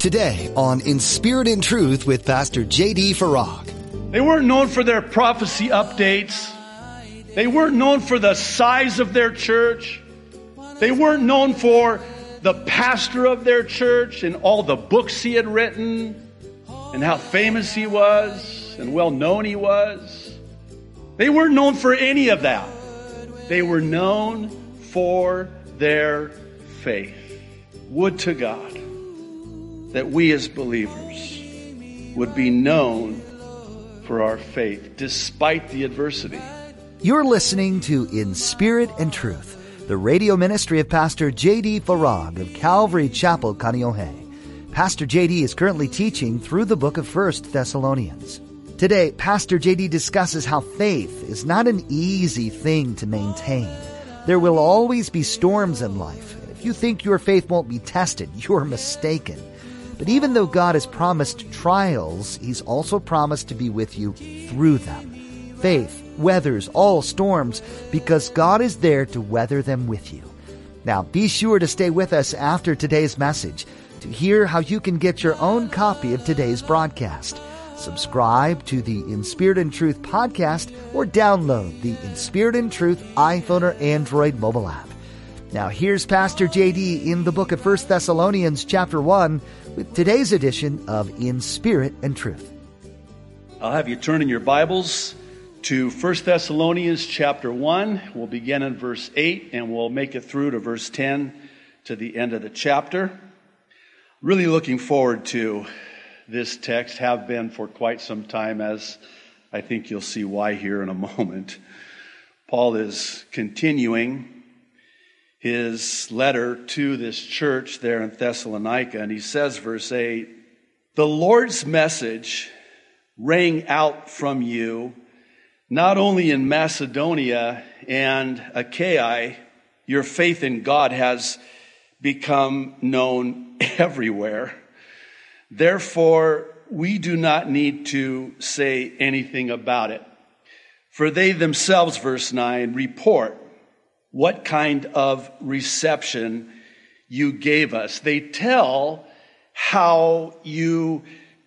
Today on In Spirit and Truth with Pastor J.D. Farag. They weren't known for their prophecy updates. They weren't known for the size of their church. They weren't known for the pastor of their church and all the books he had written and how famous he was and well known he was. They weren't known for any of that. They were known for their faith. Would to God that we as believers would be known for our faith despite the adversity. You're listening to In Spirit and Truth, the radio ministry of Pastor J.D. Farag of Calvary Chapel, Kaneohe. Pastor J.D. is currently teaching through the book of 1 Thessalonians. Today, Pastor J.D. discusses how faith is not an easy thing to maintain. There will always be storms in life. If you think your faith won't be tested, you're mistaken. But even though God has promised trials, He's also promised to be with you through them. Faith weathers all storms because God is there to weather them with you. Now, be sure to stay with us after today's message to hear how you can get your own copy of today's broadcast. Subscribe to the In Spirit and Truth podcast or download the In Spirit and Truth iPhone or Android mobile app. Now here's Pastor JD in the book of 1 Thessalonians chapter 1 with today's edition of In Spirit and Truth. I'll have you turn in your Bibles to 1 Thessalonians chapter 1. We'll begin in verse 8 and we'll make it through to verse 10 to the end of the chapter. Really looking forward to this text, have been for quite some time, as I think you'll see why here in a moment. Paul is continuing his letter to this church there in Thessalonica, and he says, verse 8, The Lord's message rang out from you not only in Macedonia and Achaia, your faith in God has become known everywhere. Therefore, we do not need to say anything about it. For they themselves, verse 9, report what kind of reception you gave us. They tell how you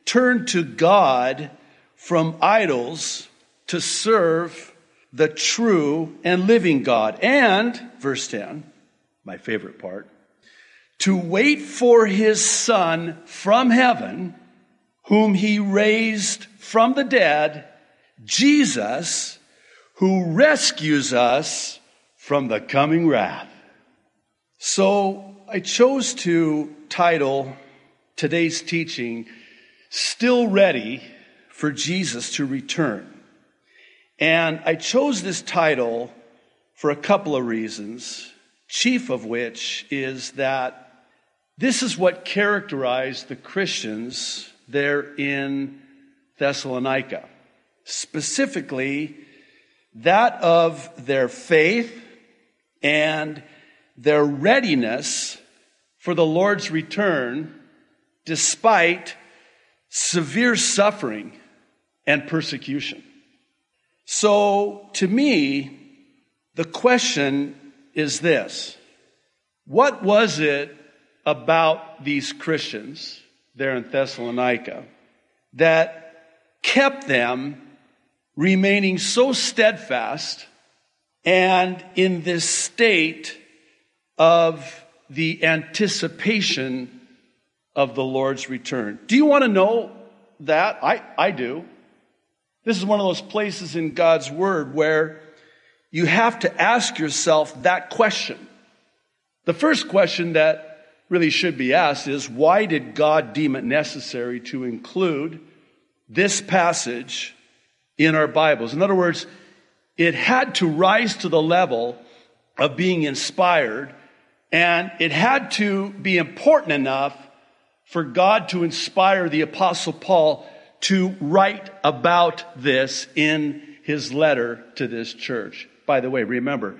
turned to God from idols to serve the true and living God. And, verse 10, my favorite part, to wait for his son from heaven, whom he raised from the dead, Jesus, who rescues us from the coming wrath. So I chose to title today's teaching, Still Ready for Jesus to Return. And I chose this title for a couple of reasons, chief of which is that this is what characterized the Christians there in Thessalonica, specifically that of their faith and their readiness for the Lord's return despite severe suffering and persecution. So, to me, the question is this What was it about these Christians there in Thessalonica that kept them remaining so steadfast and in this state of the anticipation of the Lord's return? Do you want to know that? I, I do. This is one of those places in God's Word where you have to ask yourself that question. The first question that really should be asked is why did God deem it necessary to include this passage in our Bibles? In other words, it had to rise to the level of being inspired and it had to be important enough for God to inspire the apostle Paul to write about this in his letter to this church. By the way, remember,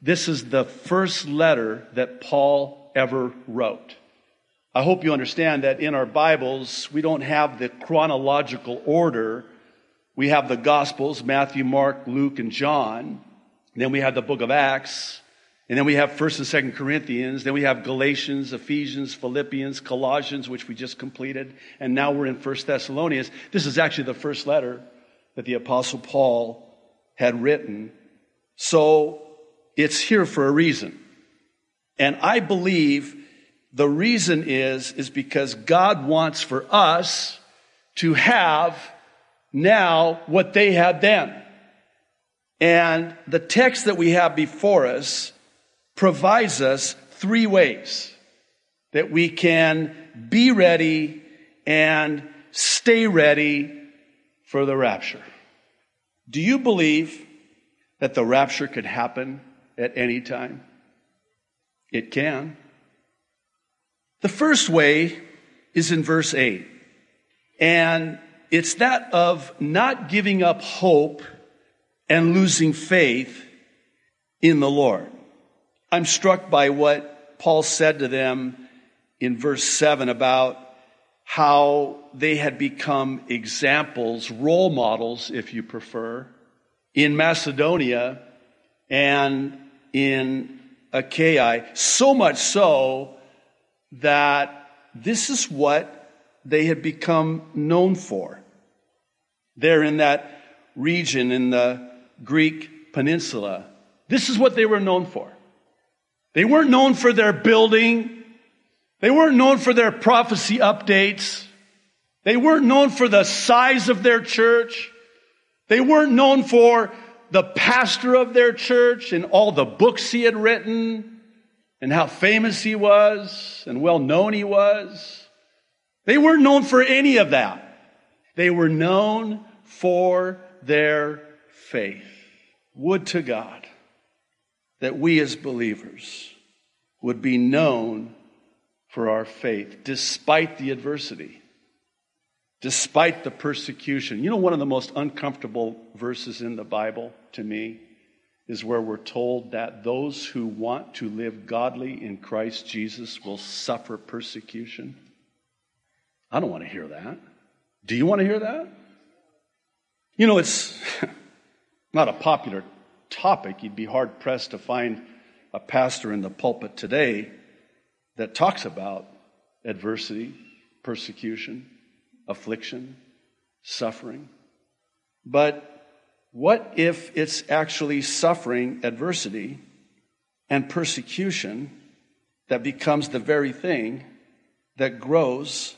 this is the first letter that Paul ever wrote. I hope you understand that in our Bibles, we don't have the chronological order. We have the Gospels Matthew, Mark, Luke, and John. Then we have the book of Acts, And then we have 1st and 2nd Corinthians. Then we have Galatians, Ephesians, Philippians, Colossians, which we just completed. And now we're in 1st Thessalonians. This is actually the first letter that the Apostle Paul had written. So it's here for a reason. And I believe the reason is, is because God wants for us to have now what they had then. And the text that we have before us provides us three ways that we can be ready and stay ready for the rapture. Do you believe that the rapture could happen at any time? It can. The first way is in verse 8. And it's that of not giving up hope and losing faith in the Lord. I'm struck by what Paul said to them in verse 7 about how they had become examples, role models, if you prefer, in Macedonia and in Achaia, so much so that this is what they had become known for. There in that region in the Greek peninsula, this is what they were known for. They weren't known for their building. They weren't known for their prophecy updates. They weren't known for the size of their church. They weren't known for the pastor of their church and all the books he had written and how famous he was and well known he was. They weren't known for any of that. They were known for their faith. Would to God that we as believers would be known for our faith despite the adversity, despite the persecution. You know, one of the most uncomfortable verses in the Bible to me is where we're told that those who want to live godly in Christ Jesus will suffer persecution. I don't want to hear that. Do you want to hear that? You know, it's not a popular topic. You'd be hard pressed to find a pastor in the pulpit today that talks about adversity, persecution, affliction, suffering. But what if it's actually suffering, adversity, and persecution that becomes the very thing that grows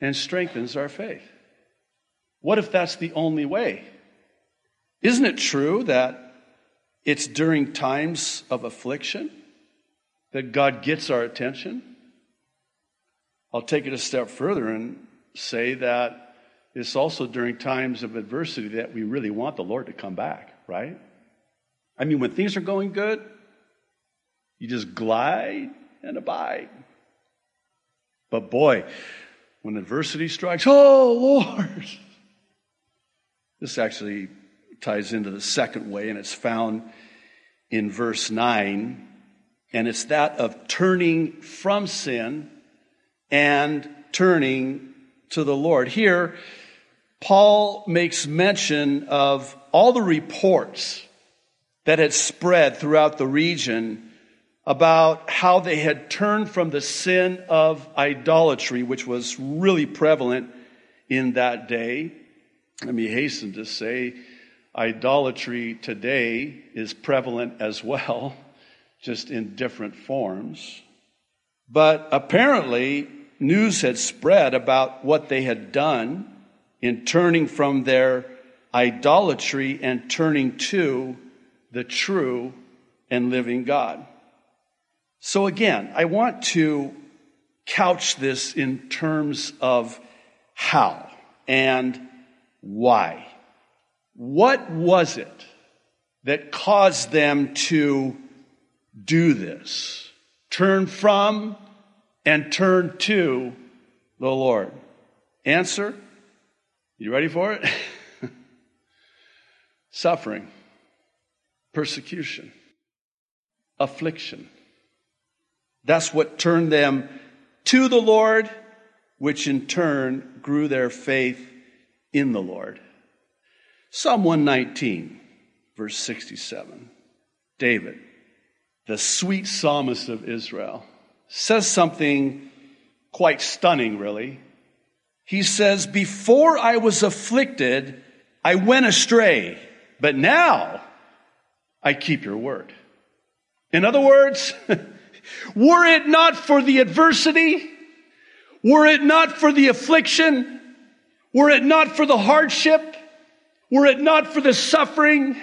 and strengthens our faith. What if that's the only way? Isn't it true that it's during times of affliction that God gets our attention? I'll take it a step further and say that it's also during times of adversity that we really want the Lord to come back, right? I mean, when things are going good, you just glide and abide. But boy, when adversity strikes, oh Lord. This actually ties into the second way, and it's found in verse 9. And it's that of turning from sin and turning to the Lord. Here, Paul makes mention of all the reports that had spread throughout the region about how they had turned from the sin of idolatry, which was really prevalent in that day. Let me hasten to say, idolatry today is prevalent as well, just in different forms. But apparently, news had spread about what they had done in turning from their idolatry and turning to the true and living God. So again, I want to couch this in terms of how and why. What was it that caused them to do this? Turn from and turn to the Lord. Answer? You ready for it? Suffering, persecution, affliction that's what turned them to the Lord, which in turn grew their faith in the Lord. Psalm 119, verse 67. David, the sweet psalmist of Israel, says something quite stunning, really. He says, Before I was afflicted, I went astray, but now I keep your word. In other words, were it not for the adversity, were it not for the affliction, were it not for the hardship, were it not for the suffering,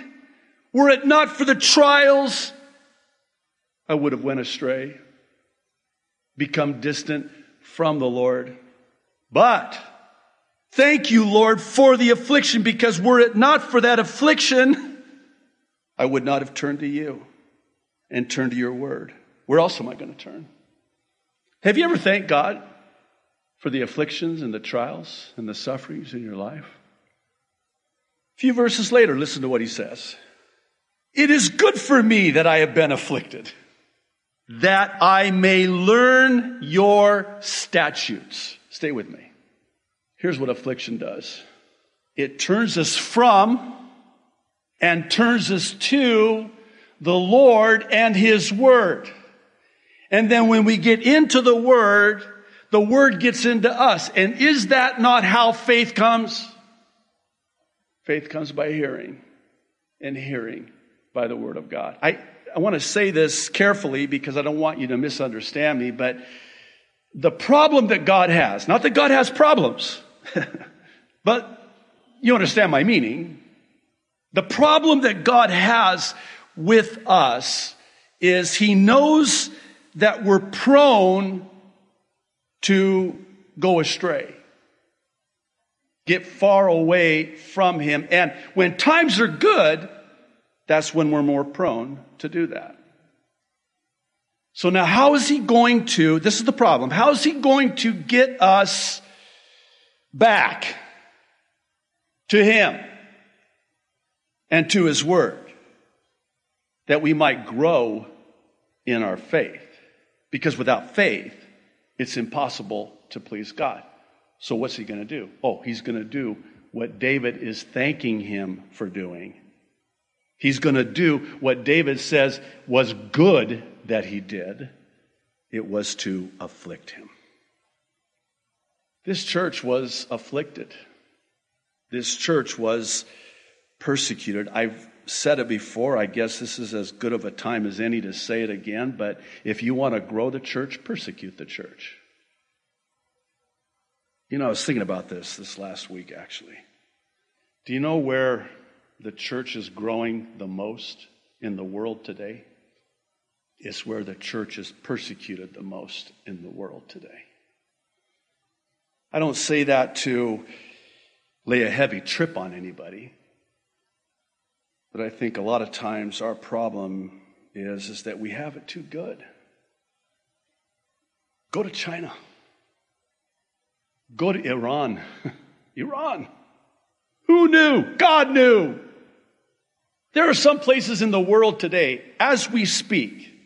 were it not for the trials, I would have went astray, become distant from the Lord. But thank you, Lord, for the affliction, because were it not for that affliction, I would not have turned to you and turned to your word. Where else am I going to turn? Have you ever thanked God for the afflictions and the trials and the sufferings in your life? A few verses later, listen to what he says. It is good for me that I have been afflicted, that I may learn your statutes. Stay with me. Here's what affliction does it turns us from and turns us to the Lord and His Word. And then when we get into the Word, the Word gets into us. And is that not how faith comes? Faith comes by hearing, and hearing by the Word of God. I, I want to say this carefully because I don't want you to misunderstand me, but the problem that God has, not that God has problems, but you understand my meaning. The problem that God has with us is He knows that we're prone to go astray, get far away from Him. And when times are good, that's when we're more prone to do that. So now, how is He going to, this is the problem, how is He going to get us back to Him and to His Word that we might grow in our faith? Because without faith, it's impossible to please God. So, what's he going to do? Oh, he's going to do what David is thanking him for doing. He's going to do what David says was good that he did. It was to afflict him. This church was afflicted. This church was persecuted. I've said it before. I guess this is as good of a time as any to say it again. But if you want to grow the church, persecute the church. You know, I was thinking about this this last week, actually. Do you know where the church is growing the most in the world today? It's where the church is persecuted the most in the world today. I don't say that to lay a heavy trip on anybody. But I think a lot of times our problem is, is that we have it too good. Go to China. Go to Iran. Iran. Who knew? God knew. There are some places in the world today, as we speak,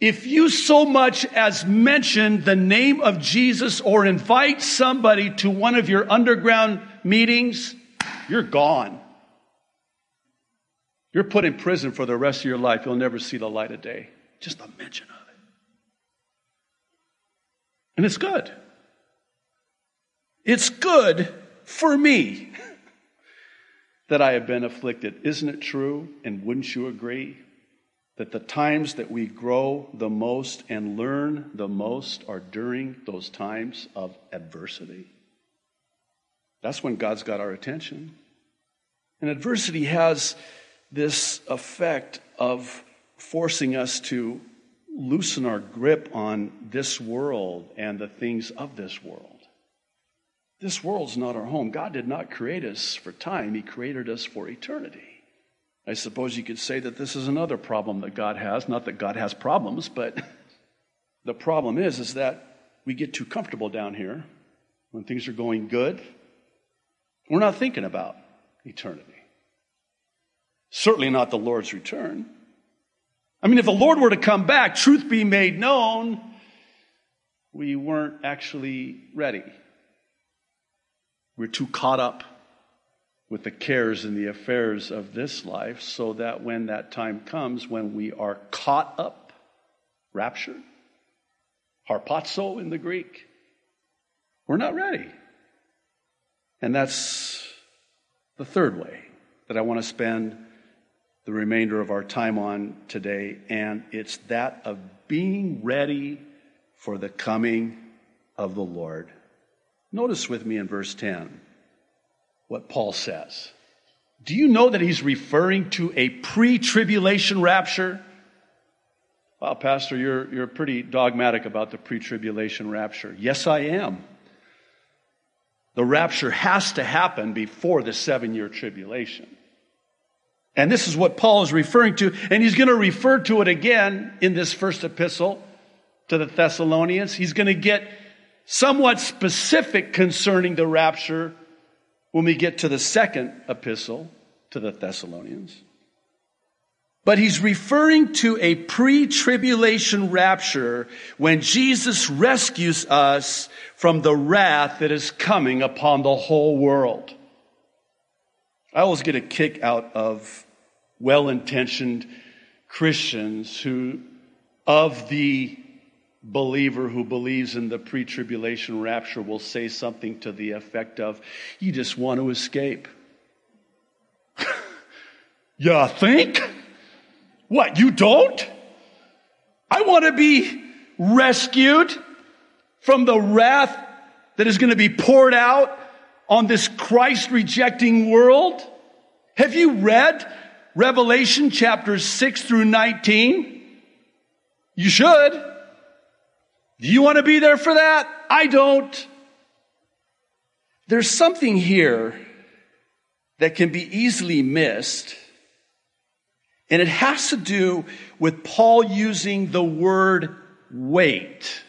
if you so much as mention the name of Jesus or invite somebody to one of your underground meetings, you're gone. You're put in prison for the rest of your life. You'll never see the light of day. Just a mention of it. And it's good. It's good for me that I have been afflicted. Isn't it true? And wouldn't you agree that the times that we grow the most and learn the most are during those times of adversity? That's when God's got our attention. And adversity has this effect of forcing us to loosen our grip on this world and the things of this world. This world's not our home. God did not create us for time, He created us for eternity. I suppose you could say that this is another problem that God has. Not that God has problems, but the problem is, is that we get too comfortable down here when things are going good. We're not thinking about eternity. Certainly not the Lord's return. I mean, if the Lord were to come back, truth be made known, we weren't actually ready. We're too caught up with the cares and the affairs of this life so that when that time comes, when we are caught up, raptured, harpazo in the Greek, we're not ready. And that's the third way that I want to spend the remainder of our time on today, and it's that of being ready for the coming of the Lord. Notice with me in verse 10 what Paul says. Do you know that he's referring to a pre tribulation rapture? Well, Pastor, you're, you're pretty dogmatic about the pre tribulation rapture. Yes, I am. The rapture has to happen before the seven year tribulation. And this is what Paul is referring to, and he's going to refer to it again in this first epistle to the Thessalonians. He's going to get somewhat specific concerning the rapture when we get to the second epistle to the Thessalonians. But he's referring to a pre tribulation rapture when Jesus rescues us from the wrath that is coming upon the whole world. I always get a kick out of well intentioned Christians who, of the believer who believes in the pre tribulation rapture will say something to the effect of, You just want to escape. you think? What, you don't? I want to be rescued from the wrath that is going to be poured out on this Christ rejecting world. Have you read Revelation chapters 6 through 19? You should. Do you want to be there for that? I don't. There's something here that can be easily missed, and it has to do with Paul using the word wait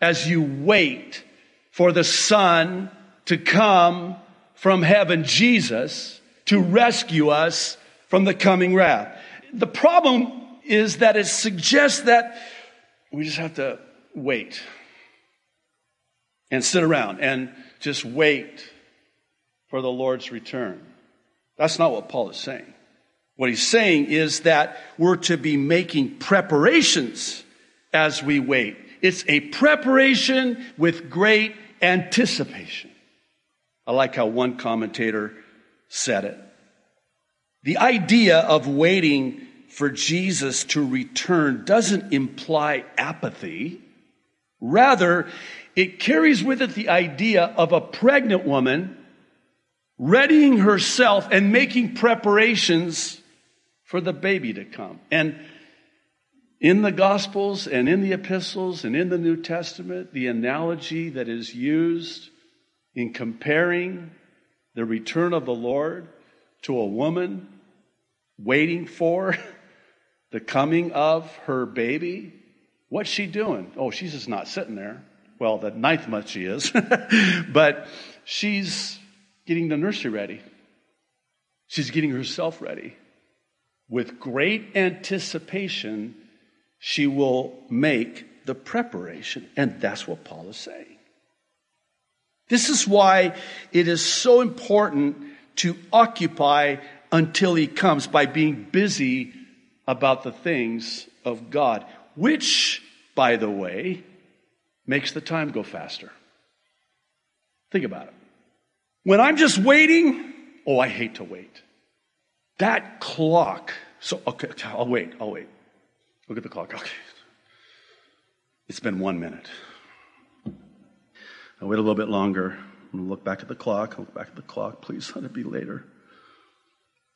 as you wait for the Son to come from heaven, Jesus, to rescue us from the coming wrath. The problem is that it suggests that we just have to wait and sit around and just wait for the Lord's return. That's not what Paul is saying. What he's saying is that we're to be making preparations as we wait. It's a preparation with great anticipation. I like how one commentator said it. The idea of waiting for Jesus to return doesn't imply apathy. Rather, it carries with it the idea of a pregnant woman readying herself and making preparations for the baby to come. And in the Gospels and in the epistles and in the New Testament, the analogy that is used in comparing the return of the Lord to a woman waiting for the coming of her baby What's she doing? Oh, she's just not sitting there. Well, the ninth month she is, but she's getting the nursery ready. She's getting herself ready. With great anticipation, she will make the preparation. And that's what Paul is saying. This is why it is so important to occupy until he comes by being busy about the things of God which, by the way, makes the time go faster. Think about it. When I'm just waiting, oh, I hate to wait. That clock, so, okay, I'll wait, I'll wait. Look at the clock. Okay. It's been one minute. I'll wait a little bit longer. I'm going to look back at the clock. I'll look back at the clock. Please let it be later.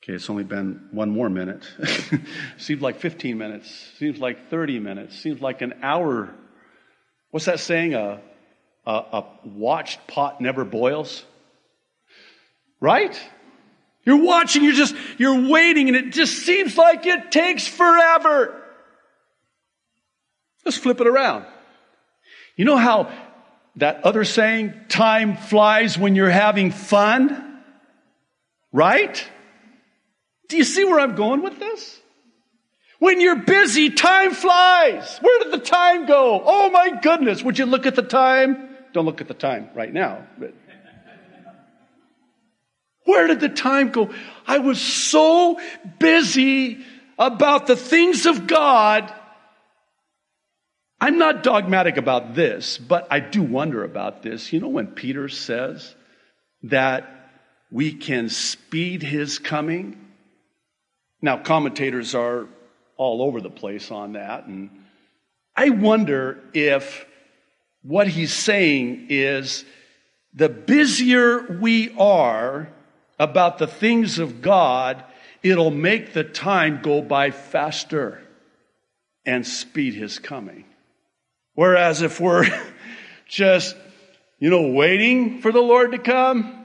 Okay, it's only been one more minute. Seems like 15 minutes. Seems like 30 minutes. Seems like an hour. What's that saying? A, a, a watched pot never boils? Right? You're watching, you're just, you're waiting, and it just seems like it takes forever. Let's flip it around. You know how that other saying, time flies when you're having fun? Right? Do you see where I'm going with this? When you're busy, time flies. Where did the time go? Oh my goodness. Would you look at the time? Don't look at the time right now. But Where did the time go? I was so busy about the things of God. I'm not dogmatic about this, but I do wonder about this. You know, when Peter says that we can speed his coming? Now, commentators are all over the place on that, and I wonder if what he's saying is the busier we are about the things of God, it'll make the time go by faster and speed his coming. Whereas if we're just, you know, waiting for the Lord to come,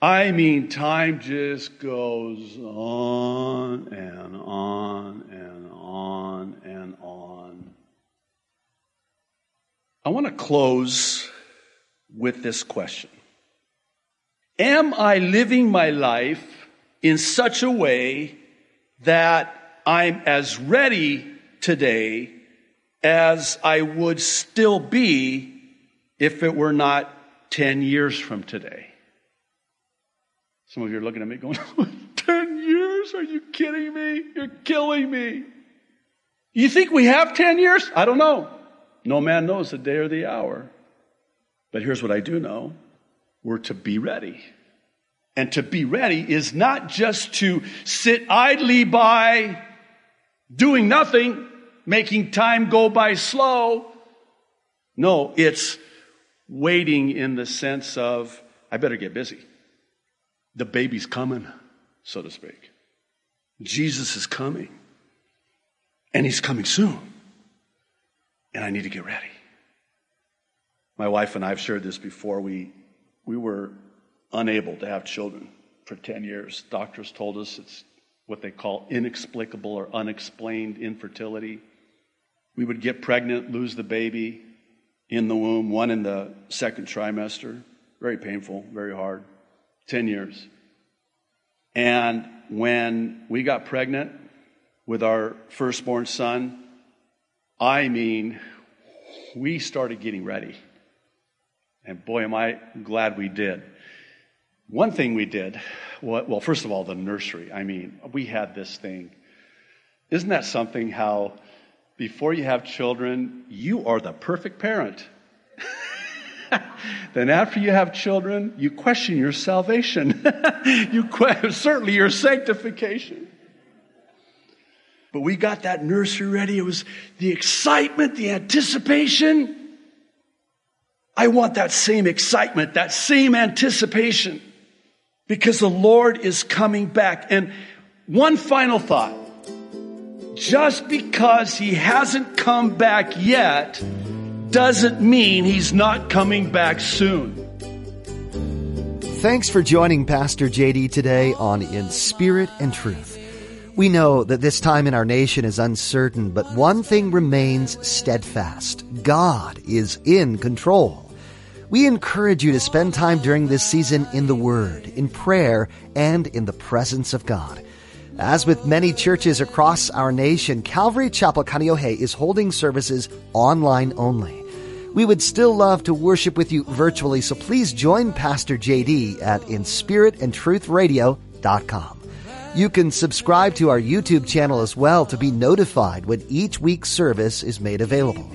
I mean, time just goes on and on and on and on. I want to close with this question Am I living my life in such a way that I'm as ready today as I would still be if it were not 10 years from today? Some of you are looking at me going, 10 years? Are you kidding me? You're killing me. You think we have 10 years? I don't know. No man knows the day or the hour. But here's what I do know we're to be ready. And to be ready is not just to sit idly by doing nothing, making time go by slow. No, it's waiting in the sense of, I better get busy. The baby's coming, so to speak. Jesus is coming. And he's coming soon. And I need to get ready. My wife and I have shared this before. We, we were unable to have children for 10 years. Doctors told us it's what they call inexplicable or unexplained infertility. We would get pregnant, lose the baby in the womb, one in the second trimester. Very painful, very hard. 10 years. And when we got pregnant with our firstborn son, I mean, we started getting ready. And boy, am I glad we did. One thing we did, well, first of all, the nursery. I mean, we had this thing. Isn't that something how before you have children, you are the perfect parent? then after you have children, you question your salvation. you question, certainly your sanctification. But we got that nursery ready. It was the excitement, the anticipation. I want that same excitement, that same anticipation because the Lord is coming back. And one final thought. Just because he hasn't come back yet doesn't mean he's not coming back soon. Thanks for joining Pastor JD today on In Spirit and Truth. We know that this time in our nation is uncertain, but one thing remains steadfast. God is in control. We encourage you to spend time during this season in the Word, in prayer, and in the presence of God. As with many churches across our nation, Calvary Chapel Kaneohe is holding services online only. We would still love to worship with you virtually, so please join Pastor JD at inspiritandtruthradio.com. You can subscribe to our YouTube channel as well to be notified when each week's service is made available.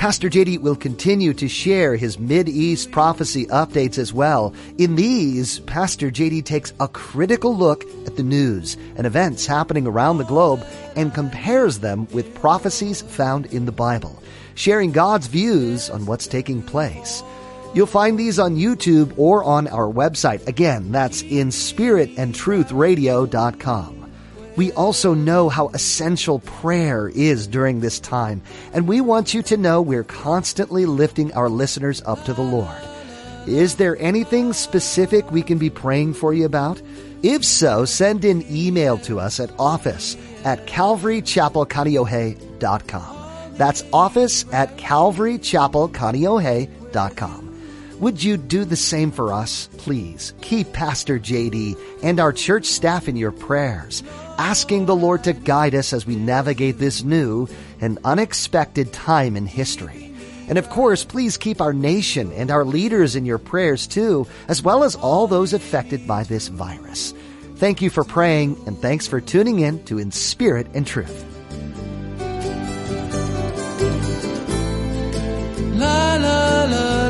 Pastor JD will continue to share his Mid-East prophecy updates as well. In these, Pastor JD takes a critical look at the news and events happening around the globe and compares them with prophecies found in the Bible, sharing God's views on what's taking place. You'll find these on YouTube or on our website. Again, that's in spiritandtruthradio.com. We also know how essential prayer is during this time, and we want you to know we're constantly lifting our listeners up to the Lord. Is there anything specific we can be praying for you about? If so, send an email to us at office at calvarychapelkaneohe.com. That's office at calvarychapelkaneohe.com. Would you do the same for us, please? Keep Pastor JD and our church staff in your prayers, asking the Lord to guide us as we navigate this new and unexpected time in history. And of course, please keep our nation and our leaders in your prayers too, as well as all those affected by this virus. Thank you for praying and thanks for tuning in to In Spirit and Truth. La la la